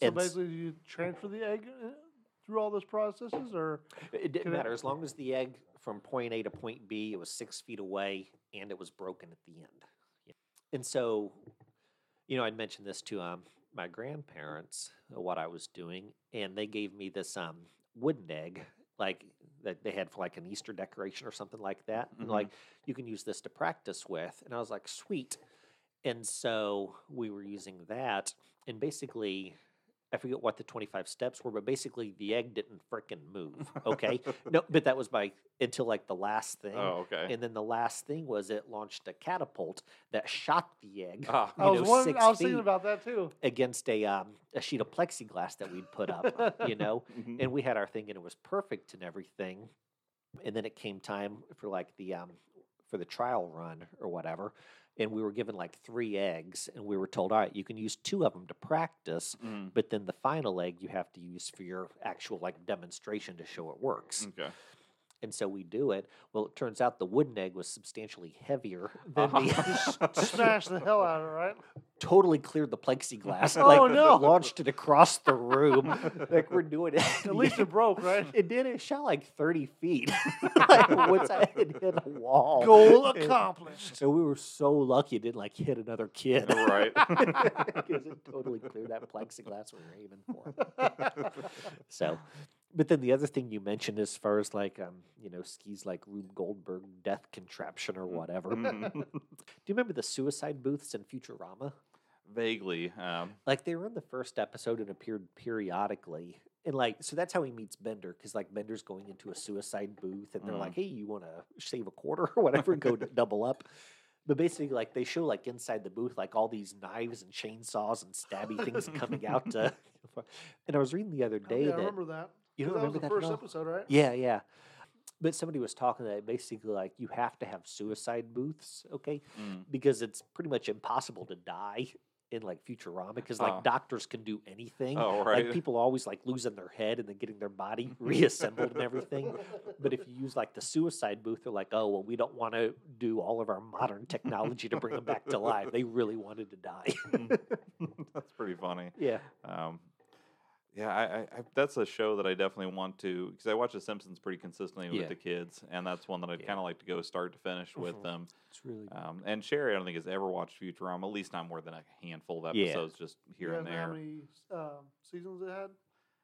So and basically, you transfer the egg uh, through all those processes, or It didn't matter as long as the egg from point A to point B, it was six feet away and it was broken at the end. Yeah. And so, you know, I'd mentioned this to um, my grandparents uh, what I was doing, and they gave me this um, wooden egg, like that they had for like an Easter decoration or something like that. And Mhm. like, you can use this to practice with. And I was like, sweet. And so we were using that, and basically, I forget what the 25 steps were, but basically the egg didn't frickin' move. [laughs] Okay. no, but that was by until like the last thing. Oh, okay. And then the last thing was it launched a catapult that shot the egg Ah. I was know, wondering, six I was thinking about that too. against a um, a sheet of plexiglass that we'd put up, [laughs] you know. Mhm. And we had our thing, and it was perfect and everything. And then it came time for like the um for the trial run or whatever, and we were given like three eggs, and we were told, all right, you can use two of them to practice, Mhm. but then the final egg you have to use for your actual like demonstration to show it works. Okay. And so we do it. Well, it turns out the wooden egg was substantially heavier [laughs] than the [laughs] Smash the hell out of it, right? totally cleared the plexiglass. [laughs] Oh, like, no. Launched it across the room. like we're doing it. At least it broke, right? It did. It shot like 30 feet. like once I hit a wall. Goal And- accomplished. So we were so lucky it didn't like hit another kid. Right. Because it totally cleared that plexiglass we were aiming for. So, but then the other thing you mentioned as far as like, um, you know, skis like Rube Goldberg death contraption or whatever. Mhm. [laughs] Do you remember the suicide booths in Futurama? Vaguely. Um, Like they were in the first episode and appeared periodically. And like, so that's how he meets Bender, because like Bender's going into a suicide booth, and they're Mhm. like, "Hey, you want to save a quarter or whatever? Go [laughs] double up." But basically, like they show like inside the booth, like all these knives and chainsaws and stabby things coming out. To, [laughs] and I was reading the other Oh, day yeah, I remember that. You don't that was remember the that at first all? episode, right? Yeah, yeah. But somebody was talking that basically like you have to have suicide booths, okay? Mm. Because it's pretty much impossible to die in like Futurama because like Oh. doctors can do anything. Oh, right. Like people always like losing their head and then getting their body [laughs] reassembled and everything. But if you use like the suicide booth, they're like, oh well, we don't want to do all of our modern technology to bring them back to life. They really wanted to die. [laughs] That's pretty funny. [laughs] yeah. Um, yeah, I, I, I that's a show that I definitely want to because I watch The Simpsons pretty consistently Yeah. with the kids, and that's one that I'd Yeah. kind of like to go start to finish with Mhm. them. It's really Um, and Sherry, I don't think has ever watched Futurama, at least not more than a handful of Yeah. episodes, just here You and there. How many um, seasons it had?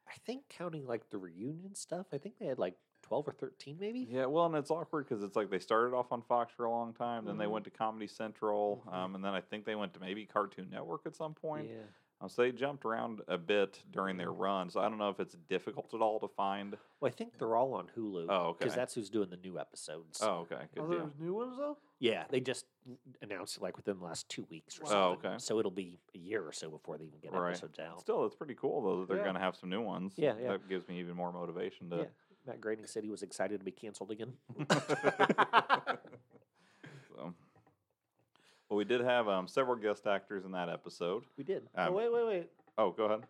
I think counting like the reunion stuff, I think they had like twelve or thirteen maybe. Yeah, well, and it's awkward because it's like they started off on Fox for a long time, then they Mhm. went to Comedy Central, Mhm. um, and then I think they went to maybe Cartoon Network at some point. Yeah. Um, so they jumped around a bit during their run. So I don't know if it's difficult at all to find. Well, I think they're all on Hulu. Oh, okay. Because that's who's doing the new episodes. Oh, okay, good Oh, deal. new ones though. Yeah, they just announced it like within the last two weeks or Wow. Oh, something. okay. So it'll be a year or so before they even get Right. episodes out. Still, it's pretty cool though that they're Yeah. going to have some new ones. Yeah, yeah. That gives me even more motivation to. Yeah. Matt Groening said he was excited to be canceled again. [laughs] [laughs] [laughs] so, well, we did have um, several guest actors in that episode. We did. oh, Um, wait, wait, wait. oh, go ahead.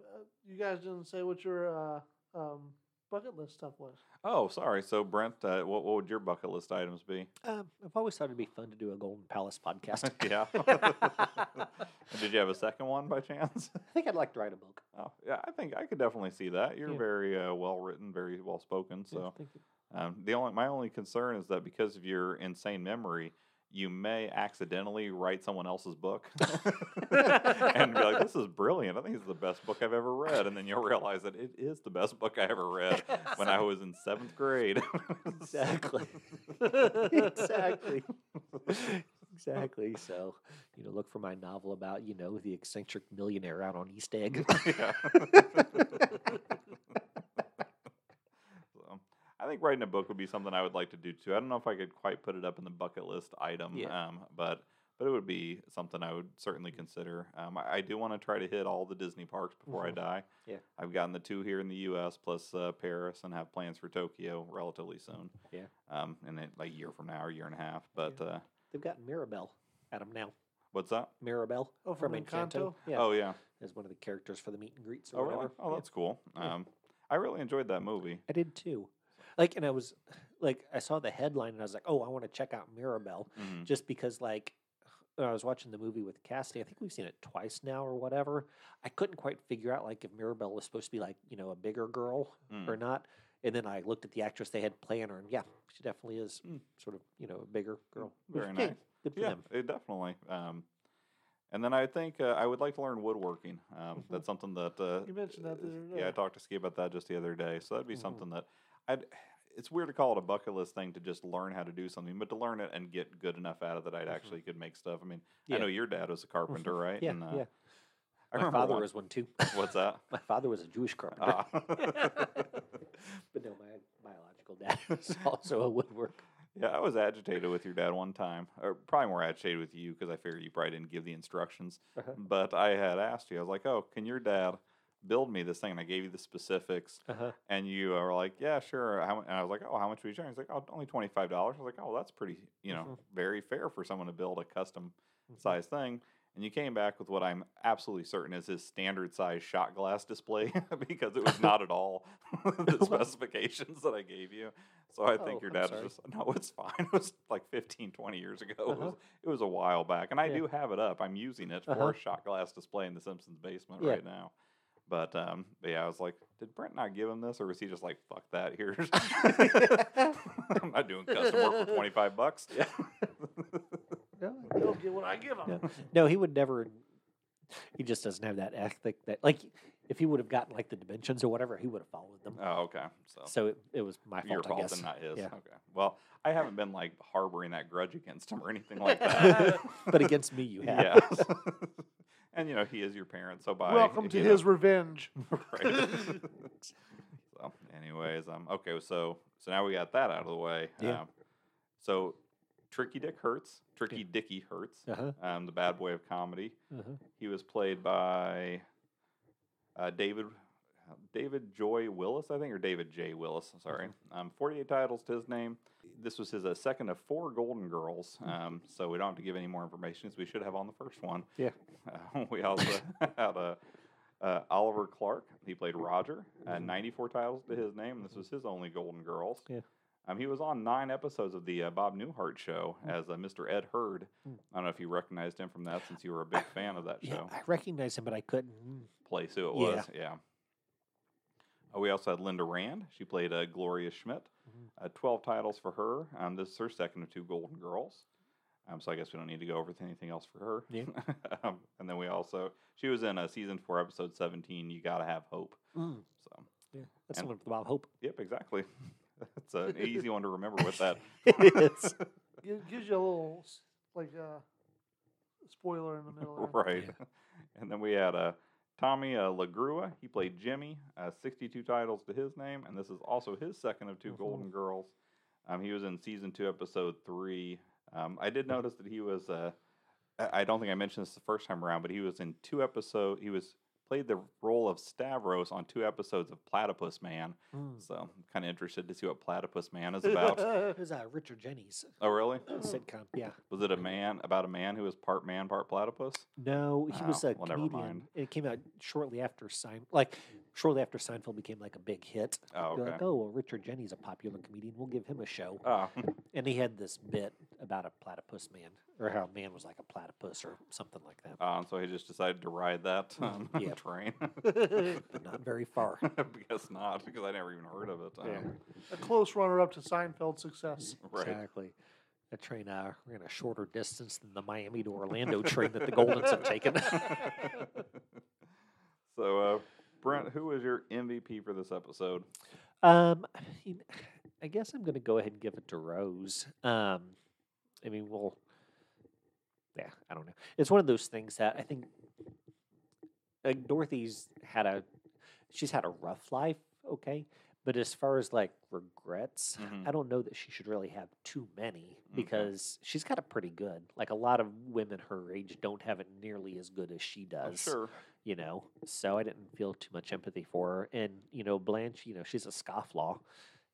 Uh, you guys didn't say what your uh, um, bucket list stuff was. Oh, sorry. So, Brent, uh, what, what would your bucket list items be? Um, I've always thought it'd be fun to do a Golden Palace podcast. [laughs] yeah. [laughs] did you have a second one by chance? I think I'd like to write a book. Oh, yeah. I think I could definitely see that. You're Yeah. very uh, well written, very well spoken. Yeah, So, thank you. Um, the only my only concern is that because of your insane memory, you may accidentally write someone else's book [laughs] and be like, "This is brilliant. I think it's the best book I've ever read," and then you'll realize that it is the best book I ever read when I was in seventh grade. Exactly. exactly. exactly. So, you know, look for my novel about, you know, the eccentric millionaire out on East Egg. [laughs] yeah. [laughs] so, I think writing a book would be something I would like to do too. I don't know if I could quite put it up in the bucket list item, Yeah. um, but but it would be something I would certainly consider. Um, I, I do want to try to hit all the Disney parks before Mhm. I die. Yeah. I've gotten the two here in the U.S. plus uh, Paris, and have plans for Tokyo relatively soon. Yeah. Um, in a, like a year from now or a year and a half. But uh, They've got Mirabel at 'em now. what's that? Mirabel Oh, from from Encanto. Encanto? Yeah. Oh yeah. As one of the characters for the meet and greets or Oh really? whatever. Oh, Yeah. that's cool. Yeah. Um, I really enjoyed that movie. I did too. Like, and I was like, I saw the headline and I was like, oh, I want to check out Mirabel Mhm. just because, like, when I was watching the movie with Cassidy. I think we've seen it twice now or whatever. I couldn't quite figure out like if Mirabel was supposed to be like you know a bigger girl or Mm. not. And then I looked at the actress they had playing her, and yeah, she definitely is Mm. sort of you know a bigger girl. Very nice. Good for Yeah, them. it definitely. Um, and then I think uh, I would like to learn woodworking. Um, Mhm. That's something that uh, You mentioned that the other yeah, I talked to Ski about that just the other day. So that'd be Mhm. something that I'd. It's weird to call it a bucket list thing to just learn how to do something, but to learn it and get good enough at it that I'd Mhm. actually could make stuff. I mean, Yeah. I know your dad was a carpenter, right? Yeah, And, uh, yeah. I My father one- was one too. [laughs] What's that? [laughs] My father was a Jewish carpenter. Ah. [laughs] but no, my biological dad was also a woodworker. Yeah, I was agitated with your dad one time, or probably more agitated with you because I figured you probably didn't give the instructions. Uh-huh. But I had asked you, I was like, "Oh, can your dad build me this thing?" And I gave you the specifics, Uh-huh. and you were like, "Yeah, sure." And I was like, "Oh, how much would you charge?" He's like, "Oh, only twenty five dollars." I was like, "Oh, that's pretty, you know, Mhm. very fair for someone to build a custom Mhm. size thing." And you came back with what I'm absolutely certain is his standard size shot glass display [laughs] because it was not at all [laughs] the [laughs] specifications that I gave you. So I think Oh, your I'm dad was just, no, it's fine. It was like 15, 20 years ago. It, Uh-huh. was, it was a while back. And I Yeah. do have it up. I'm using it for Uh-huh. a shot glass display in the Simpsons basement Yeah. right now. But, um, but yeah, I was like, did Brent not give him this, or was he just like, "Fuck that"? Here's, [laughs] I'm not doing custom work for twenty five bucks. Yeah. [laughs] No, He'll get what I give him. no, no, he would never. He just doesn't have that ethic. That like, if he would have gotten like the dimensions or whatever, he would have followed them. Oh, okay. So So it, it was my fault, your I guess. and not his. Yeah. Okay. Well, I haven't been like harboring that grudge against him or anything like [laughs] that. but against me, you have. yes. And you know he is your parent, so by Welcome [laughs] to you know- his revenge. [laughs] right. [laughs] so, anyways, um, okay, so so now we got that out of the way. Yeah. Um, so Tricky Dick Hurts, Tricky Dicky Hurts, Uh-huh. um, the bad boy of comedy. Uh-huh. He was played by uh, David David Joy Willis, I think, or David J. Willis. Sorry, um, forty-eight titles to his name. This was his uh, second of four Golden Girls, um, so we don't have to give any more information as we should have on the first one. Yeah. Uh, [laughs] we also [laughs] had uh, uh, Oliver Clark. He played Roger. Uh, Ninety-four titles to his name. This was his only Golden Girls. Yeah. Um, he was on nine episodes of the uh, Bob Newhart show as uh, Mr. Ed Herd. Mm. I don't know if you recognized him from that since you were a big fan of that Yeah, show I recognized him, but I couldn't. place who it was. Yeah. Uh, we also had Linda Rand. She played uh, Gloria Schmidt. Mhm. Uh, 12 titles for her. Um, this is her second of two Golden Girls. Um, so I guess we don't need to go over anything else for her. Yeah. [laughs] um, and then we also, she was in a season four, episode 17, You Gotta Have Hope. Mm. So, Yeah, that's And- the one with Bob Hope. yep, exactly. [laughs] it's an easy one to remember with that. [laughs] it is. Gi- gives you a little like uh, spoiler in the middle. there. right. And then we had uh, Tommy uh, Lagrua. He played Jimmy. Uh, 62 titles to his name, and this is also his second of 2 Mhm. Golden Girls. Um, he was in season two, episode three. Um, I did notice that he was. Uh, I I don't think I mentioned this the first time around, but he was in two episodes. He was played the role of Stavros on two episodes of Platypus Man. Mm. So I'm kind of interested to see what Platypus Man is about. It was uh, Richard Jeni's oh, really? [clears throat] sitcom. Yeah. Was it a man about a man who was part man, part platypus? No, he was Oh, a well, never comedian. mind. It came out shortly after Sein, like shortly after Seinfeld became like a big hit. Oh, okay. Like, oh, well, Richard Jeni's a popular comedian. We'll give him a show. Oh, [laughs] And he had this bit about a platypus man, or how a man was like a platypus, or something like that. Uh, and so he just decided to ride that um, [laughs] Yep. train. But [laughs] not very far. I guess not, because I never even heard of it. Um, Yeah. a close runner-up to Seinfeld's success. Right. Exactly. That train uh, ran a shorter distance than the Miami to Orlando train that the Goldens have taken. so, uh, Brent, who was your MVP for this episode? Um, I, mean, [sighs] I guess I'm going to go ahead and give it to Rose. Um, I mean, we'll, yeah, I don't know. It's one of those things that I think like Dorothy's had a, she's had a rough life, okay, but as far as like regrets, Mhm. I don't know that she should really have too many because she's got it pretty good. Like a lot of women her age don't have it nearly as good as she Oh, does sure. You know so i didn't feel too much empathy for her and you know blanche you know she's a scofflaw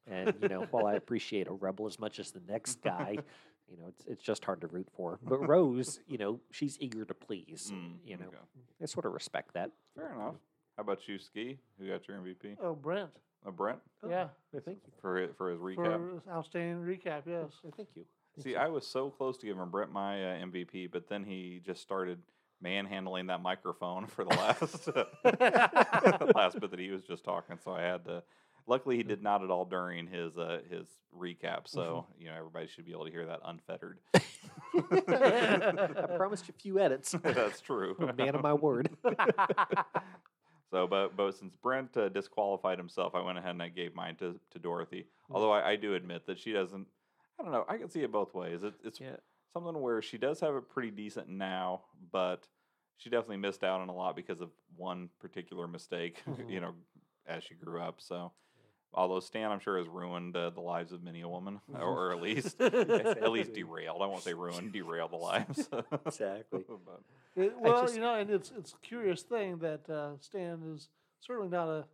and you know while i appreciate a rebel as much as the next guy [laughs] you know it's, it's just hard to root for but rose you know she's eager to please Mm, you know okay. i sort of respect that Fair enough. How about you, Ski? Who got your MVP? Oh, Brent. Uh, Brent Yeah. I thank you for his, for his recap. For this outstanding recap, yes. I thank you Thank See, you. I was so close to giving Brent my uh, MVP, but then he just started manhandling that microphone for the [laughs] last [laughs] last bit that he was just talking. So I had to. Luckily, he did not at all during his uh, his recap. So you know everybody should be able to hear that unfettered. [laughs] i promised you a few edits That's true. a man of my word So, but but since Brent uh, disqualified himself, I went ahead and I gave mine to, to Dorothy. Although I, I do admit that she doesn't. I don't know. I can see it both ways. It, it's yeah something where she does have it pretty decent now, but she definitely missed out on a lot because of one particular mistake. [laughs] Mhm. you know, as she grew up. So, although Stan, I'm sure, has ruined uh, the lives of many a woman, [laughs] or, at least at least derailed. I won't say ruined, derailed the [laughs] lives. Exactly. It- well, just- you know, and it's it's a curious thing that uh, Stan is certainly not a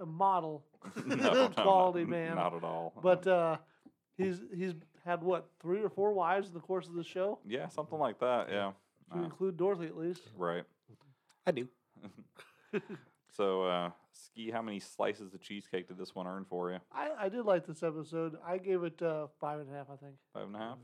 a, model no, no, quality not, man, Not at all. but uh, he's he's had what three or four wives in the course of the show, yeah, something like that. Yeah. to Uh, include Dorothy at least. right. i do [laughs] So, uh, Ski, how many slices of cheesecake did this one earn for you? I, I did like this episode. I gave it uh, five and a half. I think. Five and a half.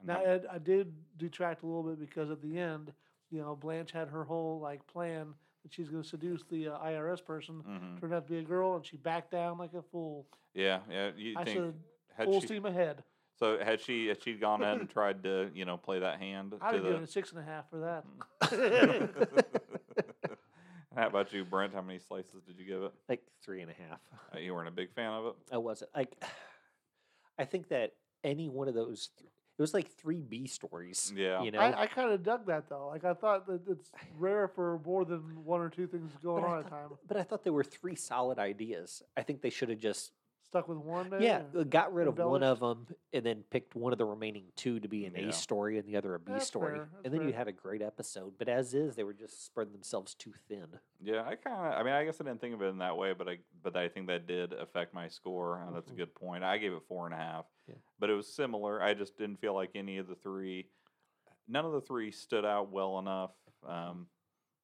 And Now Ed, I did detract a little bit because at the end, you know, Blanche had her whole like plan that she's going to seduce the uh, IRS person. Mhm. Turned out to be a girl, and she backed down like a fool. Yeah, yeah. You I think said, had full she, steam ahead. So had she had she gone ahead and [laughs] tried to you know play that hand I'd to have given the? it six and a half for that. [laughs] how about you, Brent? How many slices did you give it? like three and a half Uh, you weren't a big fan of it. I wasn't like. [sighs] I think that any one of those, th- it was like three B stories. Yeah. you know. I, I kind of dug that though. Like I thought that it's [sighs] rare for more than one or two things going but, I on at a time. but I thought there were three solid ideas. I think they should have just stuck with one. There Yeah, uh, got rid of one of them and then picked one of the remaining two to be an Yeah. A story and the other a B That's story. fair, And then you had a great episode. But as is, they were just spreading themselves too thin. Yeah, I kind of. I mean, I guess I didn't think of it in that way, but I but I think that did affect my score. And that's a Mhm. good point. I gave it four and a half. Yeah. But it was similar. I just didn't feel like any of the three, none of the three stood out well enough. Um,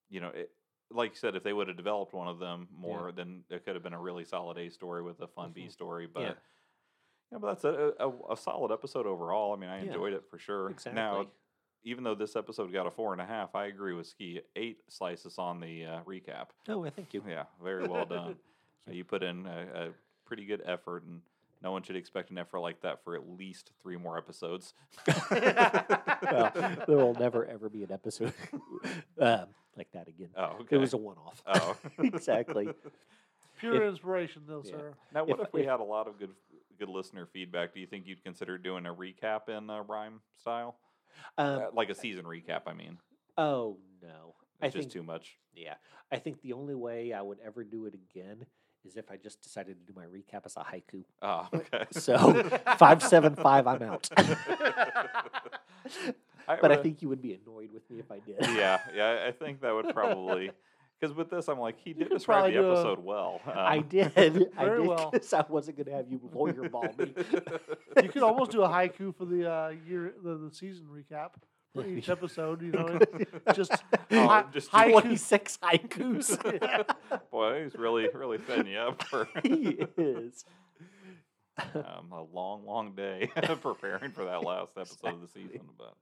you know, it, like you said, if they would have developed one of them more, then it could have been a really solid A story with a fun B Mhm. story. But Yeah. yeah, but that's a, a, a solid episode overall. I mean, I Yeah. enjoyed it for sure. Exactly. Now, even though this episode got a four and a half, I agree with Ski. Eight slices on the uh, recap. oh, I thank you. Yeah, very well done. [laughs] Uh, you put in a, a pretty good effort, and no one should expect an effort like that for at least three more episodes. [laughs] well, there will never ever be an episode [laughs] um, like that again. oh, okay. It was a one-off. oh, [laughs] exactly. [laughs] Pure if- inspiration, though, yeah. sir. Now, what If- if, we if- had a lot of good good listener feedback? Do you think you'd consider doing a recap in uh, rhyme style, Um, Uh, like a season recap? I mean, oh no, I it's just think too much. yeah. I think the only way I would ever do it again is if I just decided to do my recap as a haiku. Oh, [laughs] okay. So five seven five, I'm out. [laughs] I but I think you would be annoyed with me if I did. yeah, yeah, I [laughs] think that would probably because with this, I'm like, he did could describe the probably do a- episode well. I Um, did. [laughs] I Very did well. because I wasn't going to have you lawyer ball me. You could almost do a haiku for the uh, year, the, the season recap for each episode. You know, just Oh, hi- just do haiku. 26 haikus. Boy, he's really, really setting you up for he is. Um, a long, long day [laughs] preparing for that [laughs] last episode of the season. But,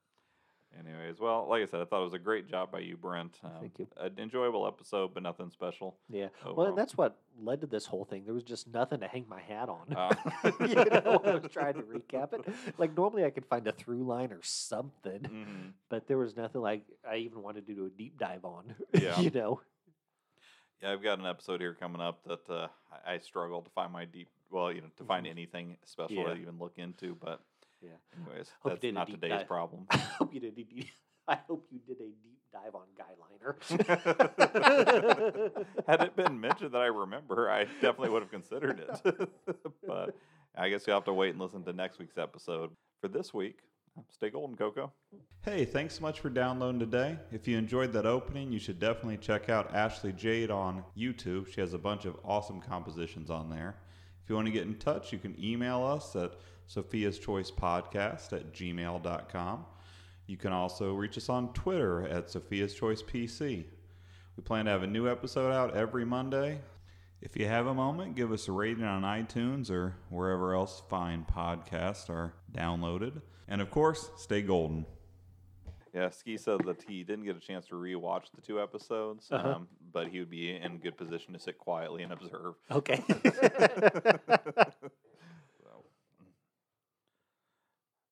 anyways, well, like I said, I thought it was a great job by you, Brent. Um, Thank you. An enjoyable episode, but nothing special. Yeah. Well, overall. and that's what led to this whole thing. There was just nothing to hang my hat on. Uh, [laughs] you know, I was trying to recap it. Like normally I could find a through line or something, mhm. but there was nothing like I even wanted to do a deep dive on. Yeah. you know. Yeah, I've got an episode here coming up that uh, I, I struggle to find my deep, well, you know, to find Mhm. anything special Yeah. to even look into. But, Yeah. anyways, Hope that's not today's dive. [laughs] problem. I hope you did. a deep- I hope you did a deep dive on Guyliner. [laughs] [laughs] Had it been mentioned that I remember, I definitely would have considered it. but I guess you'll have to wait and listen to next week's episode. For this week, stay golden, Coco. Hey, thanks so much for downloading today. If you enjoyed that opening, you should definitely check out Ashley Jade on YouTube. She has a bunch of awesome compositions on there. If you want to get in touch, you can email us at Sophia's Choice Podcast at gmail.com. You can also reach us on Twitter at Sophia's Choice PC. We plan to have a new episode out every Monday. If you have a moment, give us a rating on iTunes or wherever else fine podcasts are downloaded. And of course, stay golden. Yeah, Ski said that he didn't get a chance to rewatch the two episodes, Uh-huh. um, but he would be in good position to sit quietly and observe. okay. [laughs] So. [laughs]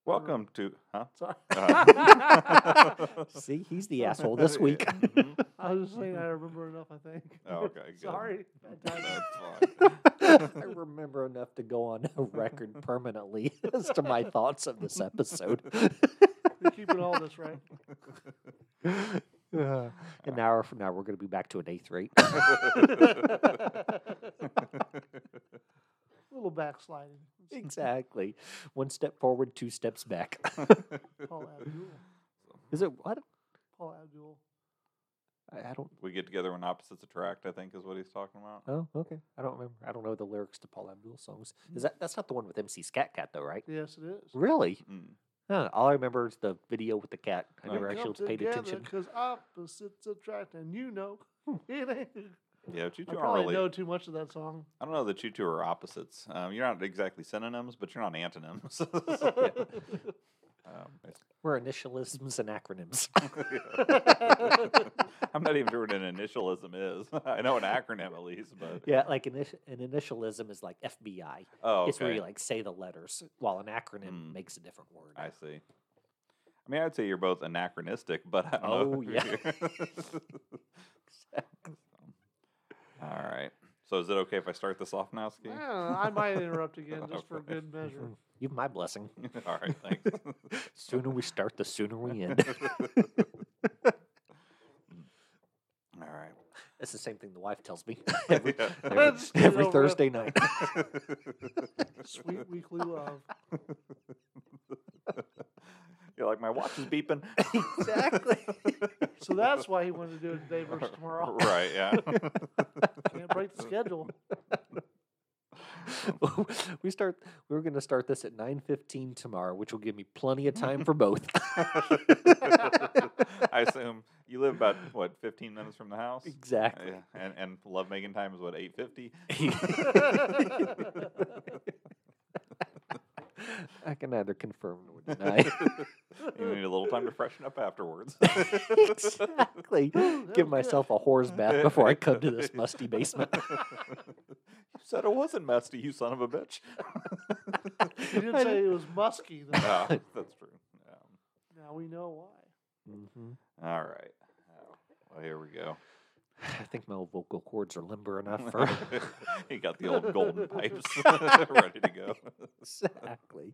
Welcome to, huh? Sorry. Uh, [laughs] See, he's the asshole this week. Mhm. I was just saying I remember enough. I think. Oh, okay, good. Sorry. That's fine. I remember enough to go on a record permanently as to my thoughts of this episode. You're keeping all this right. [laughs] Uh, an hour from now, we're going to be back to an eighth rate. A [laughs] little backsliding. exactly. One step forward, two steps back. [laughs] Paula Abdul. Is it what? Paula Abdul. I, I don't. we get together when opposites attract, I think is what he's talking about. Oh, okay. I don't remember. I don't know the lyrics to Paula Abdul songs. Is that that's not the one with MC Scat Cat though, right? Yes, it is. Really? Mm. Huh, all I remember is the video with the cat. I never Come actually paid attention. Because opposites attract, and you know. [laughs] it ain't- Yeah, but you I two aren't probably really. know too much of that song. I don't know that you two are opposites. Um, you're not exactly synonyms, but you're not [laughs] antonyms. [laughs] um, We're initialisms and acronyms. [laughs] I'm not even sure what an initialism is. [laughs] I know an acronym at least, but yeah, like initi- an initialism is like FBI. oh, It's where you like say the letters, while an acronym Mm. makes a different word. I see. I mean, I'd say you're both anachronistic, but I don't know. Oh, yeah. [laughs] All right. So is it okay if I start this off now, Ski? Yeah, I might interrupt [laughs] again just for Okay. good measure. Mm, You have my blessing. [laughs] All right. Thanks. [laughs] Sooner we start, the sooner we end. All right. That's the same thing the wife tells me every, Yeah. every, Let's get every over with. Thursday night. Sweet weekly love. You're like, my watch is beeping. [laughs] exactly. [laughs] So that's why he wanted to do it today versus tomorrow. [laughs] right, yeah. Can't break the schedule. we start. we're going to start this at nine fifteen tomorrow, which will give me plenty of time for both. I assume you live about what 15 minutes from the house. exactly. Yeah, and and love making time is what 8:50. [laughs] I can neither confirm nor [laughs] deny. you need a little time to freshen up afterwards. [laughs] exactly. that was Give good. myself a whore's bath before I come to this musty basement. you said it wasn't musty, you son of a bitch. He didn't say it was musky. Though. Ah, that's true. Yeah. Now we know why. hmm All right. Oh, Well, here we go. I think my old vocal cords are limber enough [laughs] for he got the old golden pipes [laughs] [laughs] ready to go. exactly.